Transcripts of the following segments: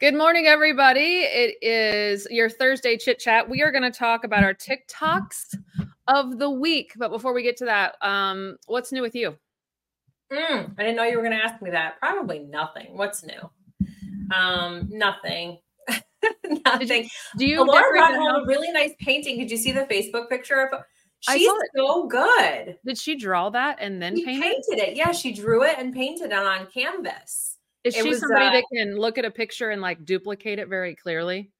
Good morning, everybody. It is your Thursday chit chat. We are going to talk about our TikToks of the week. But before we get to that, um, what's new with you? Mm, I didn't know you were going to ask me that. Probably nothing. What's new? Um, nothing. nothing. Do you? Laura got home a really nice painting. Did you see the Facebook picture of? She's so good. Did she draw that and then paint painted it? it? Yeah, she drew it and painted it on canvas. Is she was, somebody uh, that can look at a picture and like duplicate it very clearly?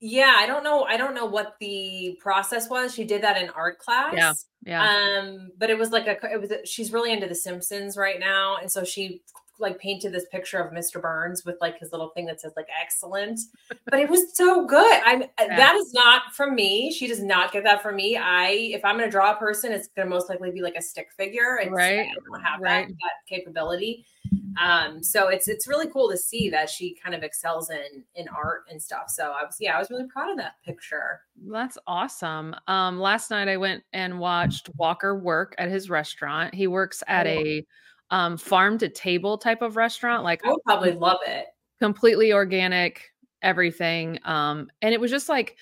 Yeah, I don't know. I don't know what the process was. She did that in art class. Yeah. Yeah. Um, but it was like a it was a, she's really into the Simpsons right now. And so she like painted this picture of Mr. Burns with like his little thing that says like excellent. But it was so good. I'm uh, yeah. that is not from me. She does not get that from me. I if I'm gonna draw a person, it's gonna most likely be like a stick figure. It's, right. I don't have right. that, that capability. Um, so it's it's really cool to see that she kind of excels in in art and stuff. So I was yeah, I was really proud of that picture. That's awesome. Um, last night I went and watched Walker work at his restaurant. He works at oh. a um, farm to table type of restaurant. Like I would probably love it. Completely organic, everything. Um, and it was just like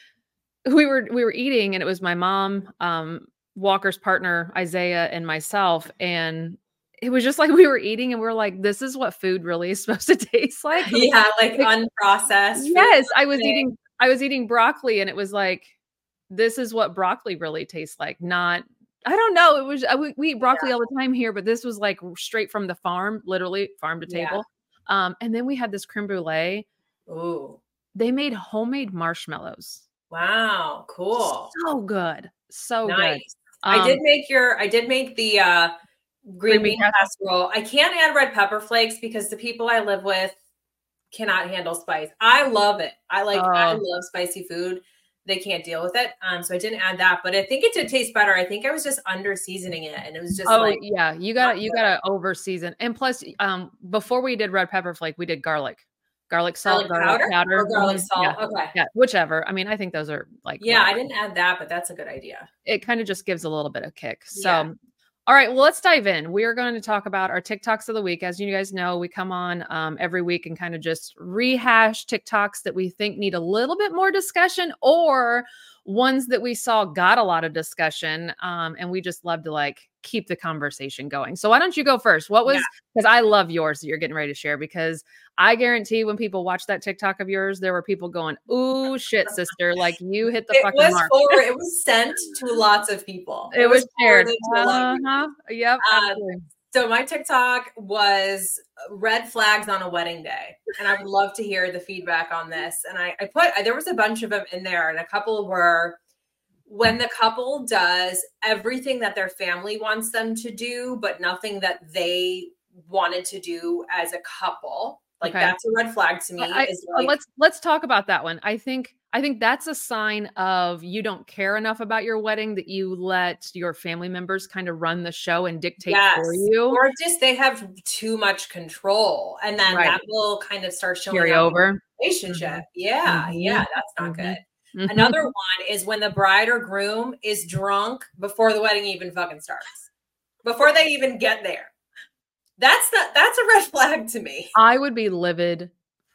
we were we were eating, and it was my mom, um, Walker's partner Isaiah, and myself, and it was just like we were eating and we are like, this is what food really is supposed to taste like. Yeah, like, like unprocessed. Yes, I was eating I was eating broccoli and it was like, this is what broccoli really tastes like, not I don't know. It was we, we eat broccoli yeah. all the time here, but this was like straight from the farm, literally farm to table. Yeah. Um, and then we had this creme brulee. Ooh. They made homemade marshmallows. Wow, cool. So good. So nice. good. Um, I did make your I did make the uh green, bean casserole. I can't add red pepper flakes because the people I live with cannot handle spice. I love it. I like I oh. love spicy food. They can't deal with it. Um, so I didn't add that, but I think it did taste better. I think I was just under seasoning it, and it was just oh like, yeah, you got you got to over season. And plus, um, before we did red pepper flake, we did garlic, garlic salt, garlic, garlic powder, powder. Or garlic mm-hmm. salt. Yeah. Okay, yeah, whichever. I mean, I think those are like yeah, I didn't add that, but that's a good idea. It kind of just gives a little bit of kick. So. Yeah. All right, well, let's dive in. We are going to talk about our TikToks of the week. As you guys know, we come on um, every week and kind of just rehash TikToks that we think need a little bit more discussion or ones that we saw got a lot of discussion. Um, and we just love to like keep the conversation going. So why don't you go first? What was because yeah. I love yours that you're getting ready to share because I guarantee when people watch that TikTok of yours, there were people going, "Ooh, shit, sister! Like you hit the it fucking was mark." Forward, it was sent to lots of people. It, it was, was shared. Uh-huh. Yep. Um, so my TikTok was uh, red flags on a wedding day, and I would love to hear the feedback on this. And I, I put there was a bunch of them in there, and a couple were when the couple does everything that their family wants them to do, but nothing that they wanted to do as a couple. Like okay. that's a red flag to me. I, uh, like, let's let's talk about that one. I think I think that's a sign of you don't care enough about your wedding that you let your family members kind of run the show and dictate yes. for you, or just they have too much control, and then right. that will kind of start showing carry over relationship. Mm-hmm. Yeah, mm-hmm. yeah, that's not mm-hmm. good. Mm-hmm. Another one is when the bride or groom is drunk before the wedding even fucking starts, before they even get there. That's not that's a red flag to me. I would be livid,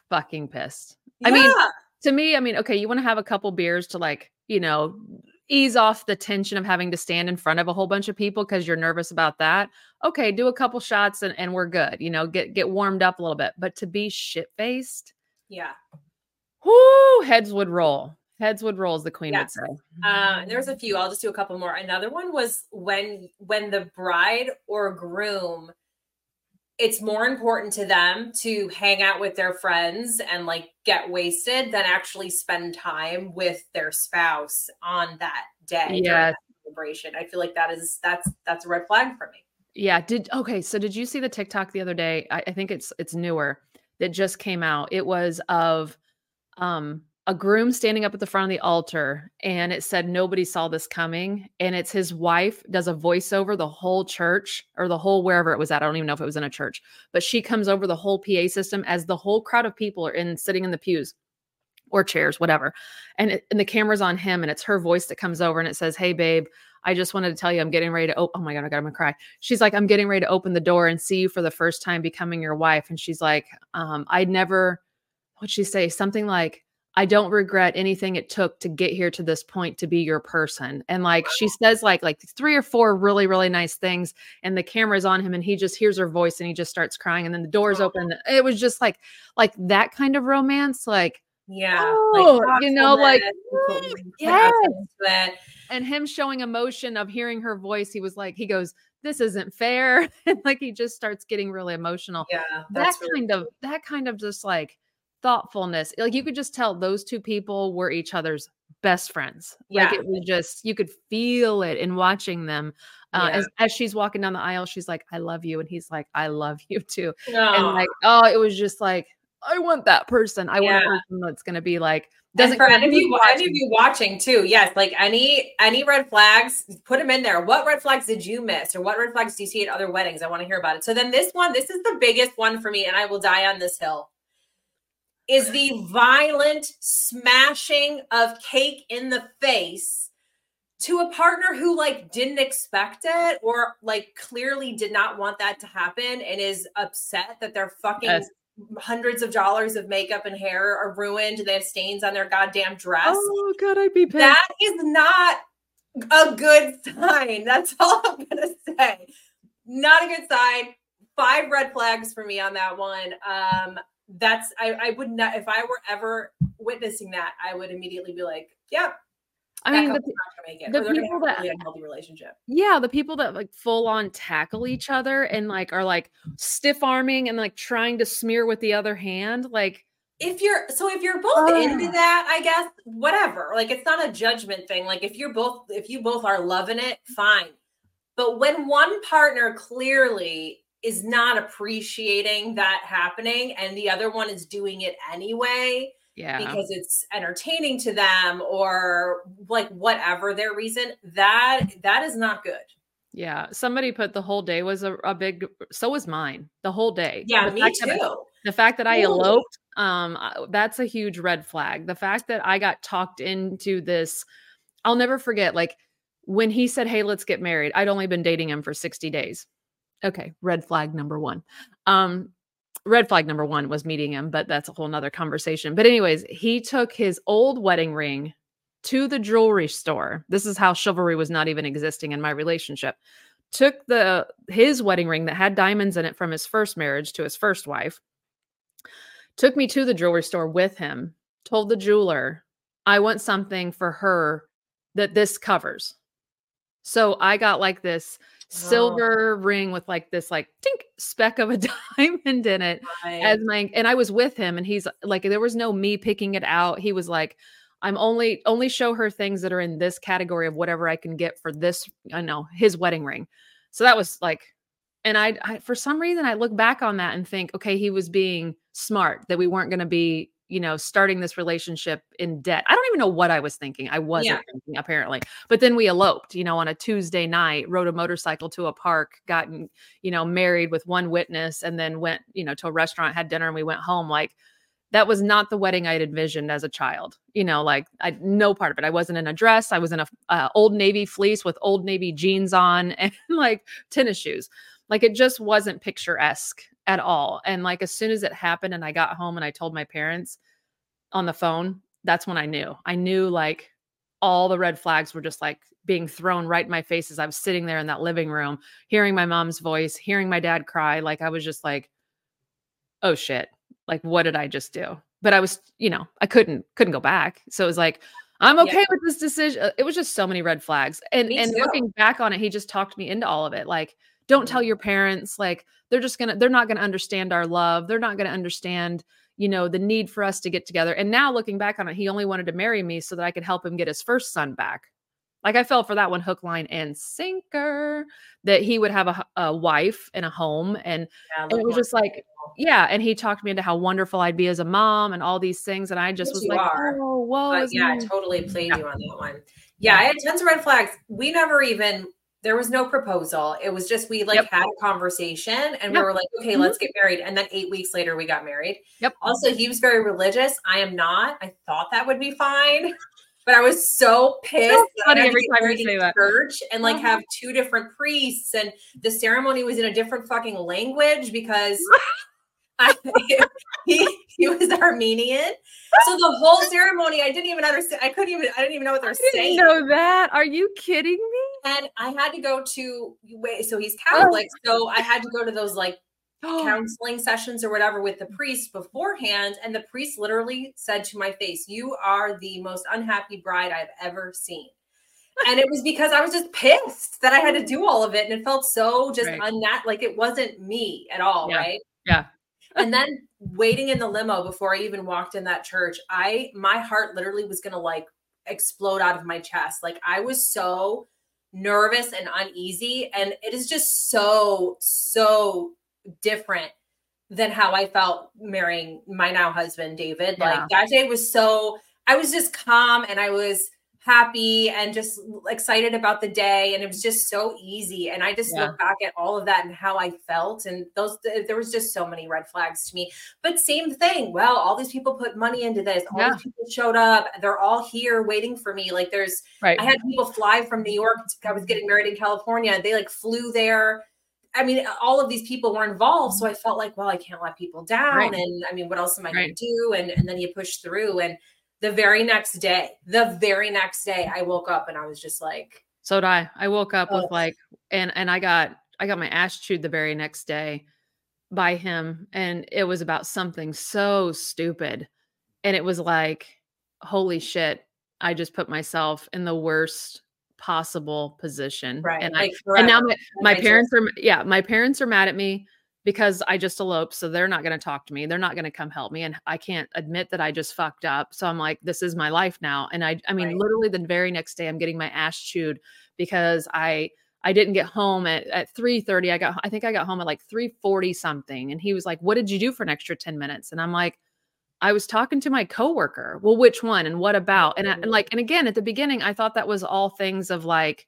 fucking pissed. Yeah. I mean, to me, I mean, okay, you want to have a couple beers to like, you know, ease off the tension of having to stand in front of a whole bunch of people because you're nervous about that. Okay, do a couple shots and, and we're good. You know, get get warmed up a little bit. But to be shit faced, yeah. Whoo, heads would roll. Heads would roll, as the queen would say. Uh, there's a few. I'll just do a couple more. Another one was when when the bride or groom it's more important to them to hang out with their friends and like get wasted than actually spend time with their spouse on that day yeah celebration. I feel like that is that's that's a red flag for me. Yeah did okay so did you see the tiktok the other day? I, I think it's it's newer that just came out. It was of um a groom standing up at the front of the altar and it said nobody saw this coming and it's his wife does a voiceover the whole church or the whole wherever it was at i don't even know if it was in a church but she comes over the whole pa system as the whole crowd of people are in sitting in the pews or chairs whatever and, it, and the camera's on him and it's her voice that comes over and it says hey babe I just wanted to tell you I'm getting ready to oh, oh my god, I got I'm gonna cry. She's like, I'm getting ready to open the door and see you for the first time becoming your wife. And she's like, um, I never what'd she say? Something like, I don't regret anything it took to get here to this point to be your person. And like she says like like three or four really really nice things and the camera's on him and he just hears her voice and he just starts crying and then the doors open. It was just like like that kind of romance like Yeah. oh, you know like yeah. mm, put effort yes. into it. and him showing emotion of hearing her voice he was like he goes this isn't fair and like he just starts getting really emotional. Yeah. That That's really kind of that kind of just like thoughtfulness. Like you could just tell those two people were each other's best friends. Like it was just you could feel it in watching them. Uh, Yeah. as as she's walking down the aisle, she's like, "I love you," and he's like, "I love you too." And like, oh, it was just like, I want that person. I want a person that's going to be like doesn't for any of you, any watching. of you watching too, yes, like any any red flags, put them in there. What red flags did you miss, or what red flags do you see at other weddings? I want to hear about it. So then this one, this is the biggest one for me, and I will die on this hill. Is the violent smashing of cake in the face to a partner who like didn't expect it or like clearly did not want that to happen and is upset that their fucking Yes. hundreds of dollars of makeup and hair are ruined. And they have stains on their goddamn dress. Oh god, I'd be pissed. that is not a good sign. That's all I'm gonna say. Not a good sign. Five red flags for me on that one. Um, that's I, I would not if I were ever witnessing that, I would immediately be like, "Yep, I mean, the, couple's not gonna make it. the or they're gonna people that- really unhealthy relationship." yeah, the people that like full on tackle each other and like are like stiff arming and like trying to smear with the other hand, like if you're so if you're both into that i guess whatever like it's not a judgment thing like if you're both if you both are loving it fine but when one partner clearly is not appreciating that happening and the other one is doing it anyway yeah. because it's entertaining to them or like whatever their reason that that is not good Yeah, somebody put the whole day was a, a big. So was mine. The whole day. yeah the me fact that I- too the fact that I Totally. eloped, um, that's a huge red flag. The fact that I got talked into this, I'll never forget. Like when he said, "Hey, let's get married," I'd only been dating him for sixty days. Okay, red flag number one. Um, red flag number one was meeting him, but that's a whole nother conversation. But anyways, he took his old wedding ring to the jewelry store. This is how chivalry was not even existing in my relationship. Took the his wedding ring that had diamonds in it from his first marriage to his first wife. Took me to the jewelry store with him. Told the jeweler, "I want something for her that this covers." So I got like this Oh. silver ring with like this like tink speck of a diamond in it Right. as my and I was with him and he's like there was no me picking it out. He was like I'm only only show her things that are in this category of whatever I can get for this I know his wedding ring. So that was like and I, I for some reason I look back on that and think okay he was being smart that we weren't going to be you know starting this relationship in debt. I don't even know what I was thinking. I wasn't thinking apparently. But then we eloped, you know, on a Tuesday night, rode a motorcycle to a park, gotten, you know, married with one witness and then went, you know, to a restaurant, had dinner and we went home like that was not the wedding I'd envisioned as a child. You know, like I no part of it. I wasn't in a dress. I was in a uh, old navy fleece with old navy jeans on and like tennis shoes. Like it just wasn't picturesque at all. And like as soon as it happened and I got home and I told my parents on the phone, that's when I knew. I knew like all the red flags were just like being thrown right in my face as I was sitting there in that living room, hearing my mom's voice, hearing my dad cry. Like I was just like, oh shit. Like what did I just do? But I was, you know, I couldn't couldn't go back. So it was like, I'm Yeah. okay with this decision. Uh, It was just so many red flags. And Me and too. looking back on it, he just talked me into all of it. Like, don't tell your parents, like they're just gonna, they're not gonna understand our love. They're not gonna understand, you know, the need for us to get together. And now looking back on it, he only wanted to marry me so that I could help him get his first son back. Like I fell for that one hook, line, and sinker that he would have a wife and a home. And Yeah, and it was just like, yeah. And he talked me into how wonderful I'd be as a mom and all these things. And I just was like, are. oh, whoa. Yeah, me. totally played Yeah. you on that one. Yeah, I had tons of red flags. We never even there was no proposal. It was just we like Yep. had a conversation and Yeah. we were like, okay, Mhm. let's get married. And then eight weeks later we got married. Yep. Also, he was very religious. I am not. I thought that would be fine. But I was so pissed. So funny every time you say that. Church and like Uh-huh. have two different priests, and the ceremony was in a different fucking language because I, he, he was Armenian. So the whole ceremony, I didn't even understand. I couldn't even, I didn't even know what they're I saying. know that. Are you kidding me? And I had to go to, wait, so he's oh. Catholic. So I had to go to those like oh. counseling sessions or whatever with the priest beforehand. And the priest literally said to my face, You are the most unhappy bride I've ever seen. And it was because I was just pissed that I had to do all of it. And it felt so just Right. unnat like it wasn't me at all, Yeah. right? Yeah. And then waiting in the limo before I even walked in that church, I my heart literally was gonna like explode out of my chest. Like I was so nervous and uneasy. And it is just so, so different than how I felt marrying my now husband, David. Yeah. Like that day was so, I was just calm and I was happy and just excited about the day. And it was just so easy. And I just Yeah. look back at all of that and how I felt. And those, there was just so many red flags to me. But same thing. Well, all these people put money into this. All Yeah. these people showed up. They're all here waiting for me. Like there's, Right. I had people fly from New York. I was getting married in California. They like flew there. I mean, all of these people were involved. So I felt like, well, I can't let people down. Right. And I mean, what else am I going to do? And, and then you push through. And the very next day, the very next day, I woke up and I was just like, So did I. I woke up Oh. with like, and and I got I got my ass chewed the very next day by him, and it was about something so stupid, and it was like, holy shit! I just put myself in the worst possible position, right. and I like, and now my, my I just- parents are yeah my parents are mad at me because i just eloped so they're not going to talk to me they're not going to come help me and i can't admit that i just fucked up so i'm like this is my life now and i i mean Right. literally the very next day i'm getting my ass chewed because i i didn't get home at at 3:30 i got i think i got home at like 3:40 something and he was like what did you do for an extra 10 minutes and i'm like I was talking to my coworker. Well, which one and what about? And, I, and like, and again, at the beginning, I thought that was all things of like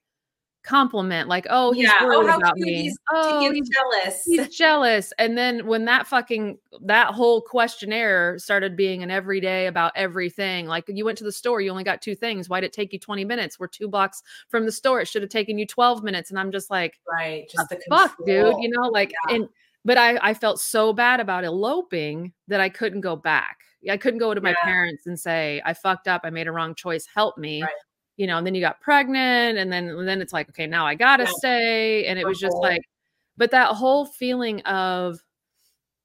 compliment, like, oh, he's yeah. Oh, worried how about me. He's, oh, he's he's, jealous. he's jealous. And then when that fucking that whole questionnaire started being an everyday about everything, like you went to the store, you only got two things. Why did it take you 20 minutes? We're two blocks from the store. It should have taken you 12 minutes. And I'm just like, right. Just the fuck, dude. You know, like, Yeah. and but I I felt so bad about eloping that I couldn't go back. I couldn't go to my Yeah. parents and say I fucked up. I made a wrong choice. Help me. Right. You know, and then you got pregnant, and then and then it's like, okay, now I gotta Yeah. stay. And it was just Uh-huh. like, but that whole feeling of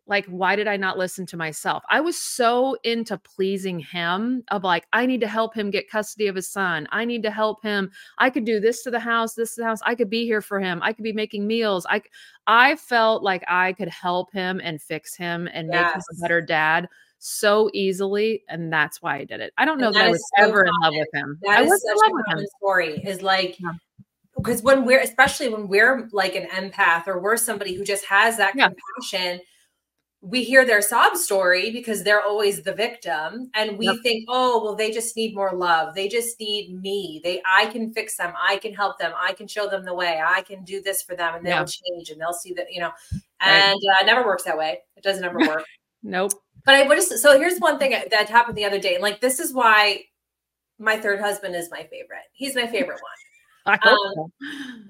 like, why did I not listen to myself? I was so into pleasing him, of like, I need to help him get custody of his son. I need to help him. I could do this to the house, this to the house. I could be here for him. I could be making meals. I I felt like I could help him and fix him and make him a better dad so easily. And that's why I did it. I don't know And that, I was so ever in love with him. That I in such love a with him. common story. Is like Yeah. because when we're especially when we're like an empath or we're somebody who just has that Yeah. compassion, we hear their sob story because they're always the victim, and we Yep. think, oh, well, they just need more love. They just need me. They, I can fix them. I can help them. I can show them the way. I can do this for them, and they'll Yeah. change, and they'll see that you know. Right. And uh, it never works that way. It doesn't ever work. Nope. But I would just so here's one thing that happened the other day, like this is why my third husband is my favorite. He's my favorite one. I hope Um, so.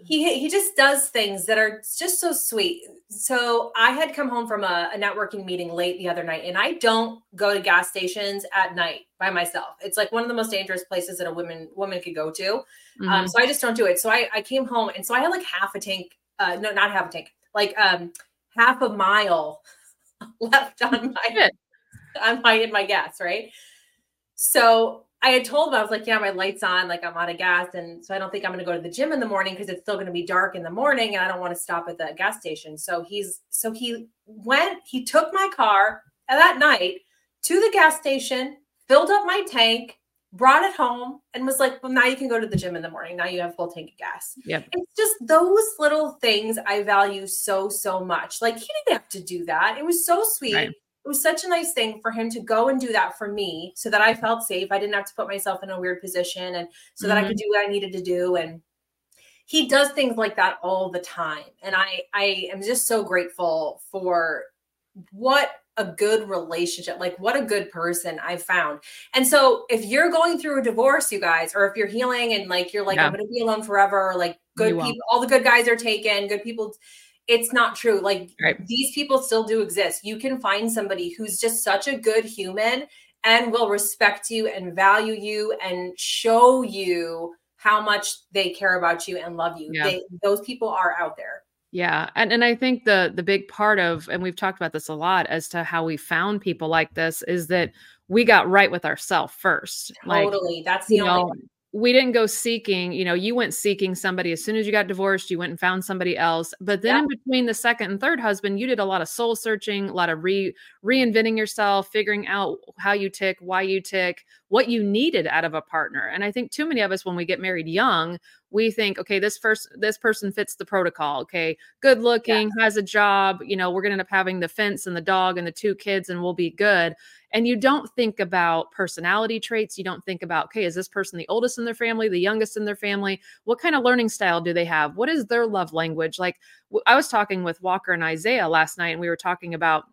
He he just does things that are just so sweet. So I had come home from a, a networking meeting late the other night, and I don't go to gas stations at night by myself. It's like one of the most dangerous places that a woman woman could go to. Um, Mhm. so I just don't do it. So I, I came home and so I had like half a tank, uh, no, not half a tank, like um half a mile left on my Shit. on my in my gas, right? So I had told him I was like, yeah, my lights on, like I'm out of gas, and so I don't think I'm going to go to the gym in the morning because it's still going to be dark in the morning, and I don't want to stop at the gas station. So he's so he went, he took my car that night to the gas station, filled up my tank, brought it home, and was like, well, now you can go to the gym in the morning. Now you have full tank of gas. Yep. It's just those little things I value so, so much. Like he didn't have to do that. It was so sweet. Right. It was such a nice thing for him to go and do that for me so that I felt safe. I didn't have to put myself in a weird position and so that I could mm-hmm. do what I needed to do. And he does things like that all the time. And I I am just so grateful for what a good relationship, like what a good person I've found. And so if you're going through a divorce, you guys, or if you're healing and like you're like, Yeah. I'm gonna be alone forever, or like good You won't. people, all the good guys are taken, good people. It's not true. Like Right. these people still do exist. You can find somebody who's just such a good human and will respect you and value you and show you how much they care about you and love you. Yeah. They, those people are out there. Yeah, and and I think the the big part of and we've talked about this a lot as to how we found people like this is that we got right with ourselves first. Like Totally. That's the only know, we didn't go seeking, you know, you went seeking somebody as soon as you got divorced, you went and found somebody else. But then Yeah. in between the second and third husband, you did a lot of soul searching, a lot of re reinventing yourself, figuring out how you tick, why you tick, what you needed out of a partner. And I think too many of us when we get married young, we think, okay, this first this person fits the protocol. Okay, good looking, has a job, you know, we're gonna end up having the fence and the dog and the two kids and we'll be good. And you don't think about personality traits. You don't think about okay is this person the oldest in their family the youngest in their family? What kind of learning style do they have? What is their love language? Like I was talking with walker and isaiah last night and we were talking about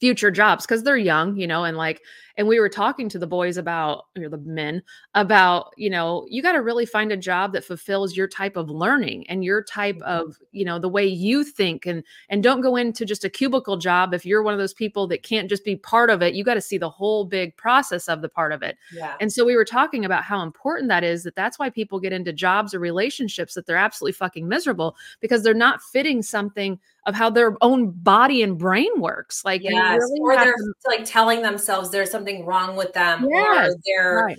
future jobs because they're young you know and like and we were talking to the boys about or the men about you know you got to really find a job that fulfills your type of learning and your type Mhm. of you know the way you think and and don't go into just a cubicle job if you're one of those people that can't just be part of it you got to see the whole big process of the part of it yeah. and so we were talking about how important that is that that's why people get into jobs or relationships that they're absolutely fucking miserable because they're not fitting something of how their own body and brain works like Yes. really or they're to- like telling themselves there's something wrong with them. Yes, Or they're right.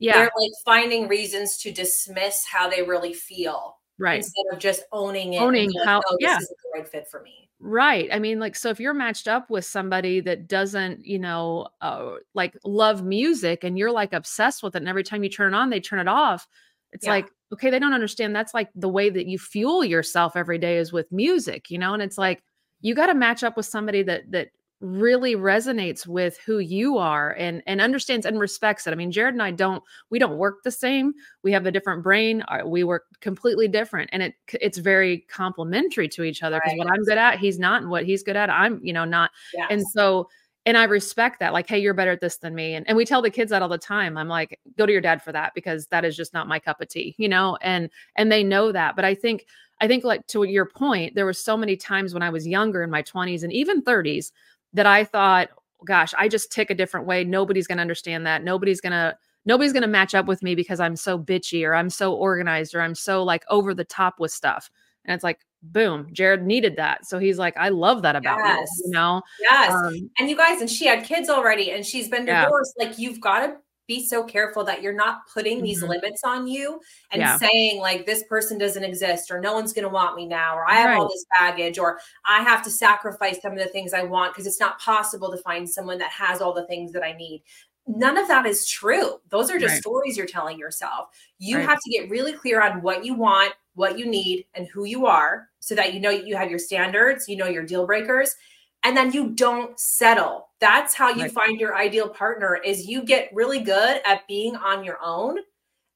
yeah they're like finding reasons to dismiss how they really feel right instead of just owning it. Owning like, how- "No, yeah. this isn't the right fit for me. Right. I mean, like, so if you're matched up with somebody that doesn't, you know, uh, like love music and you're like obsessed with it, and every time you turn it on, they turn it off, it's Yeah. like, okay, they don't understand that's like the way that you fuel yourself every day is with music, you know? And it's like, you got to match up with somebody that, that, really resonates with who you are and and understands and respects it. I mean, Jared and I don't we don't work the same. We have a different brain. uh, We work completely different and it it's very complementary to each other because what I'm good at, he's not and what he's good at, I'm, you know, not Yes. and so, and I respect that. Like, hey, you're better at this than me. And, and we tell the kids that all the time. I'm like, go to your dad for that because that is just not my cup of tea, you know? And and they know that. But I think, I think like to your point, there were so many times when I was younger in my 20s and even 30s that I thought, gosh, I just tick a different way. Nobody's gonna understand that. Nobody's gonna nobody's gonna match up with me because I'm so bitchy or I'm so organized or I'm so like over the top with stuff. And it's like, boom, Jared needed that. So he's like, I love that about Yes. you, you know? yes. Um, and you guys, and she had kids already and she's been Yeah. divorced. Like you've got to be so careful that you're not putting these Mhm. limits on you and Yeah. saying like this person doesn't exist or no one's going to want me now or I have all this baggage or I have to sacrifice some of the things I want because it's not possible to find someone that has all the things that I need. None of that is true. Those are just Right. stories you're telling yourself. You Right. have to get really clear on what you want, what you need, and who you are so that you know you have your standards, you know your deal breakers, and then you don't settle. That's how you Right. find your ideal partner is you get really good at being on your own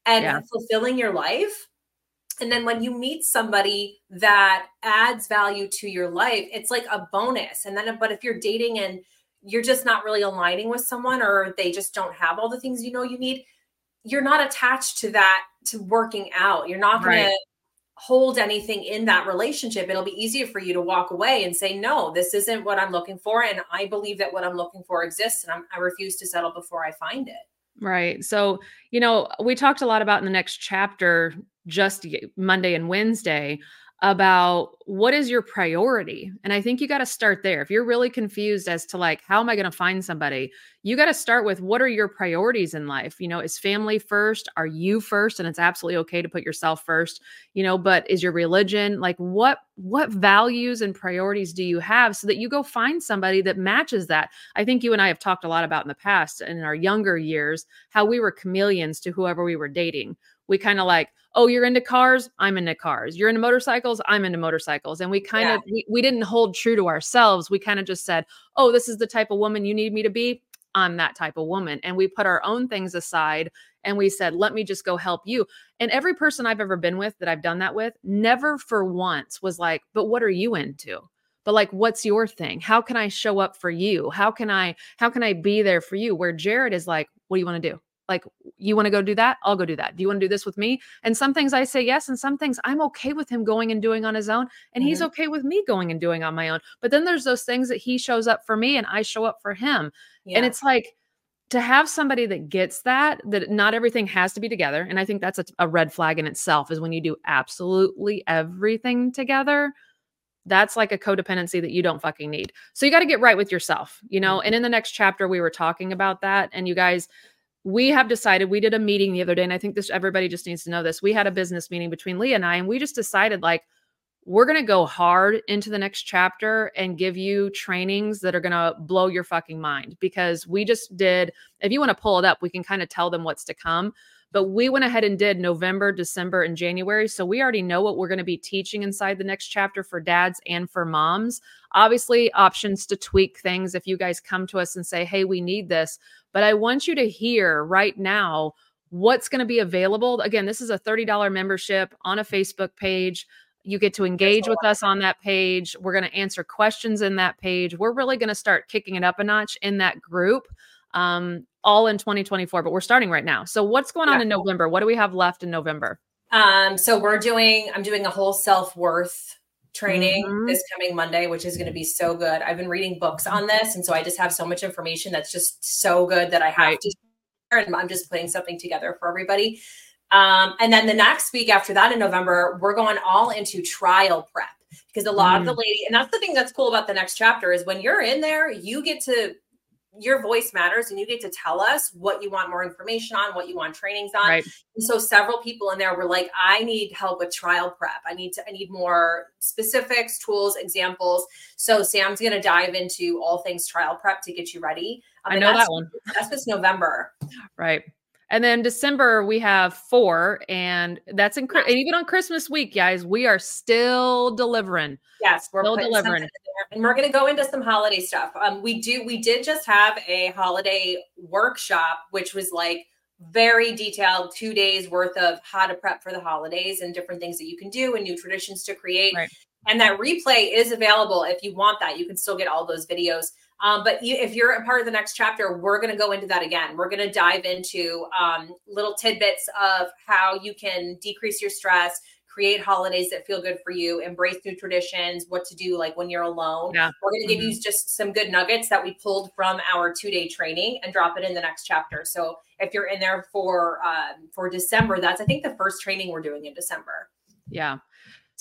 and Yeah. fulfilling your life. And then when you meet somebody that adds value to your life, it's like a bonus. And then but if you're dating and you're just not really aligning with someone or they just don't have all the things you know you need, you're not attached to that to working out. You're not going Right. to hold anything in that relationship. It'll be easier for you to walk away and say, no, this isn't what I'm looking for. And I believe that what I'm looking for exists and I'm, I refuse to settle before I find it. Right. So, you know, we talked a lot about in the next chapter, just Monday and Wednesday, about what is your priority. And I think you got to start there. If you're really confused as to like, how am I going to find somebody? You got to start with what are your priorities in life? You know, is family first? Are you first? And it's absolutely okay to put yourself first, you know, but is your religion like what what values and priorities do you have so that you go find somebody that matches that? I think you and I have talked a lot about in the past and in our younger years how we were chameleons to whoever we were dating. We kind of like, oh, you're into cars, I'm into cars. You're into motorcycles, I'm into motorcycles. And we kind Yeah. of we, we didn't hold true to ourselves. We kind of just said, oh, this is the type of woman you need me to be. I'm that type of woman. And we put our own things aside and we said, let me just go help you. And every person I've ever been with that I've done that with never for once was like, but what are you into? But like, what's your thing? How can I show up for you? How can I, how can I be there for you? Where Jared is like, what do you want to do? Like, you want to go do that? I'll go do that. Do you want to do this with me? And some things I say yes, and some things I'm okay with him going and doing on his own. And mm-hmm. he's okay with me going and doing on my own. But then there's those things that he shows up for me and I show up for him. Yeah. And it's like, to have somebody that gets that that not everything has to be together and i think that's a, a, red flag in itself is when you do absolutely everything together that's like a codependency that you don't fucking need. So you got to get right with yourself, you know? Mm-hmm. And in the next chapter, we were talking about that. And you guys, we have decided, we did a meeting the other day, and I think this everybody just needs to know this. We had a business meeting between Leah and I, and we just decided like, we're going to go hard into the next chapter and give you trainings that are going to blow your fucking mind because we just did. If you want to pull it up, we can kind of tell them what's to come. But we went ahead and did November, December, and January. So we already know what we're going to be teaching inside the next chapter for dads and for moms. Obviously, options to tweak things if you guys come to us and say, hey, we need this. But I want you to hear right now what's going to be available. Again, this is a $30 membership on a Facebook page. You get to engage with us on that page. We're going to answer questions in that page. We're really going to start kicking it up a notch in that group um, all in 2024, but we're starting right now. So what's going on in November? What do we have left in November? Um, so we're doing, I'm doing a whole self-worth training mm-hmm. this coming Monday, which is going to be so good. I've been reading books on this. And so I just have so much information that's just so good that I have right. to share. And I'm just putting something together for everybody. Um, and then the next week after that in November, we're going all into trial prep because a lot mm. of the lady, and that's the thing that's cool about the next chapter is when you're in there, you get to your voice matters and you get to tell us what you want more information on, what you want trainings on. Right. And so several people in there were like, I need help with trial prep. I need to, I need more specifics, tools, examples. So Sam's going to dive into all things trial prep to get you ready. Um, I know that one. That's this November. Right. And then December we have four, and that's incredible. And even on Christmas week, guys, we are still delivering. Yes, we're still delivering, and we're going to go into some holiday stuff. Um, we do. We did just have a holiday workshop, which was like very detailed, two days worth of how to prep for the holidays and different things that you can do and new traditions to create. Right. And that replay is available if you want that. You can still get all those videos. Um, but you, if you're a part of the next chapter, we're going to go into that again. We're going to dive into um, little tidbits of how you can decrease your stress, create holidays that feel good for you, embrace new traditions, what to do like when you're alone. Yeah. We're going to give mm-hmm. you just some good nuggets that we pulled from our two day training and drop it in the next chapter. So if you're in there for um, for December, that's I think the first training we're doing in December. Yeah.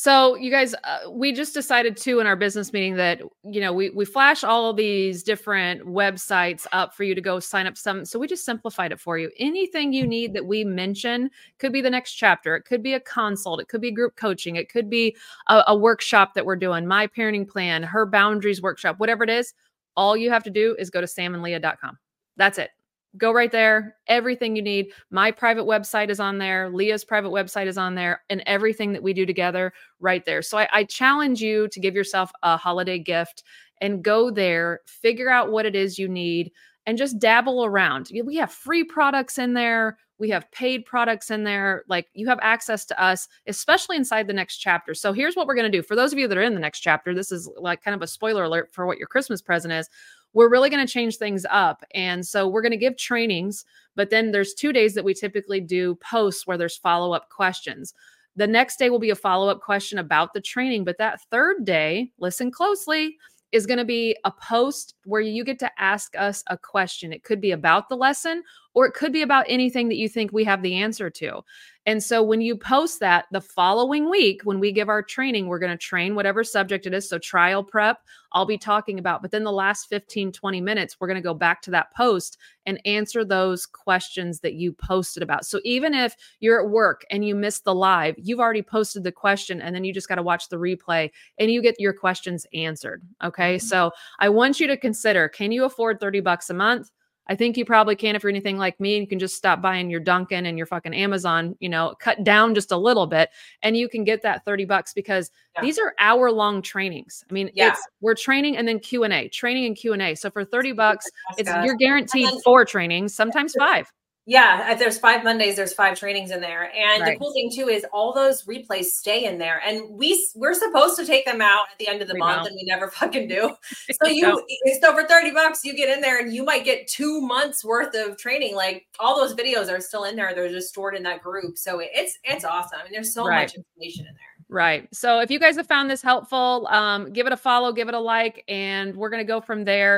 So you guys, uh, we just decided too in our business meeting that you know we we flash all of these different websites up for you to go sign up some. So we just simplified it for you. Anything you need that we mention could be the next chapter. It could be a consult. It could be group coaching. It could be a, a workshop that we're doing. My parenting plan, her boundaries workshop, whatever it is. All you have to do is go to samandleah.com. That's it go right there. Everything you need. My private website is on there. Leah's private website is on there, and everything that we do together right there. So I, I, challenge you to give yourself a holiday gift and go there, figure out what it is you need, and just dabble around. We have free products in there. We have paid products in there. Like you have access to us, especially inside the next chapter. So here's what we're going to do. For those of you that are in the next chapter, this is like kind of a spoiler alert for what your Christmas present is we're really going to change things up. And so we're going to give trainings, but then there's two days that we typically do posts where there's follow up questions. The next day will be a follow up question about the training. But that third day, listen closely, is going to be a post where you get to ask us a question. It could be about the lesson or it could be about anything that you think we have the answer to. And so when you post that the following week, when we give our training, we're going to train whatever subject it is. So trial prep, I'll be talking about. But then the last 15, 20 minutes, we're going to go back to that post and answer those questions that you posted about. So even if you're at work and you missed the live, you've already posted the question and then you just got to watch the replay and you get your questions answered. Okay. Mm-hmm. So I want you to consider can you afford 30 bucks a month? I think you probably can if you're anything like me. You can just stop buying your Dunkin' and your fucking Amazon, you know, cut down just a little bit and you can get that 30 bucks because yeah. these are hour long trainings. I mean, yeah. it's we're training and then Q&A, training and Q&A. So for 30 bucks, it's you're guaranteed four trainings, sometimes five. Yeah, if there's five Mondays, there's five trainings in there. And Right. the cool thing too is all those replays stay in there. And we we're supposed to take them out at the end of the We month don't. and we never fucking do. So you it's over 30 bucks, you get in there and you might get two months worth of training. Like all those videos are still in there. They're just stored in that group. So it's it's awesome. I mean, there's so Right. much information in there. Right. So if you guys have found this helpful, um, give it a follow, give it a like, and we're going to go from there.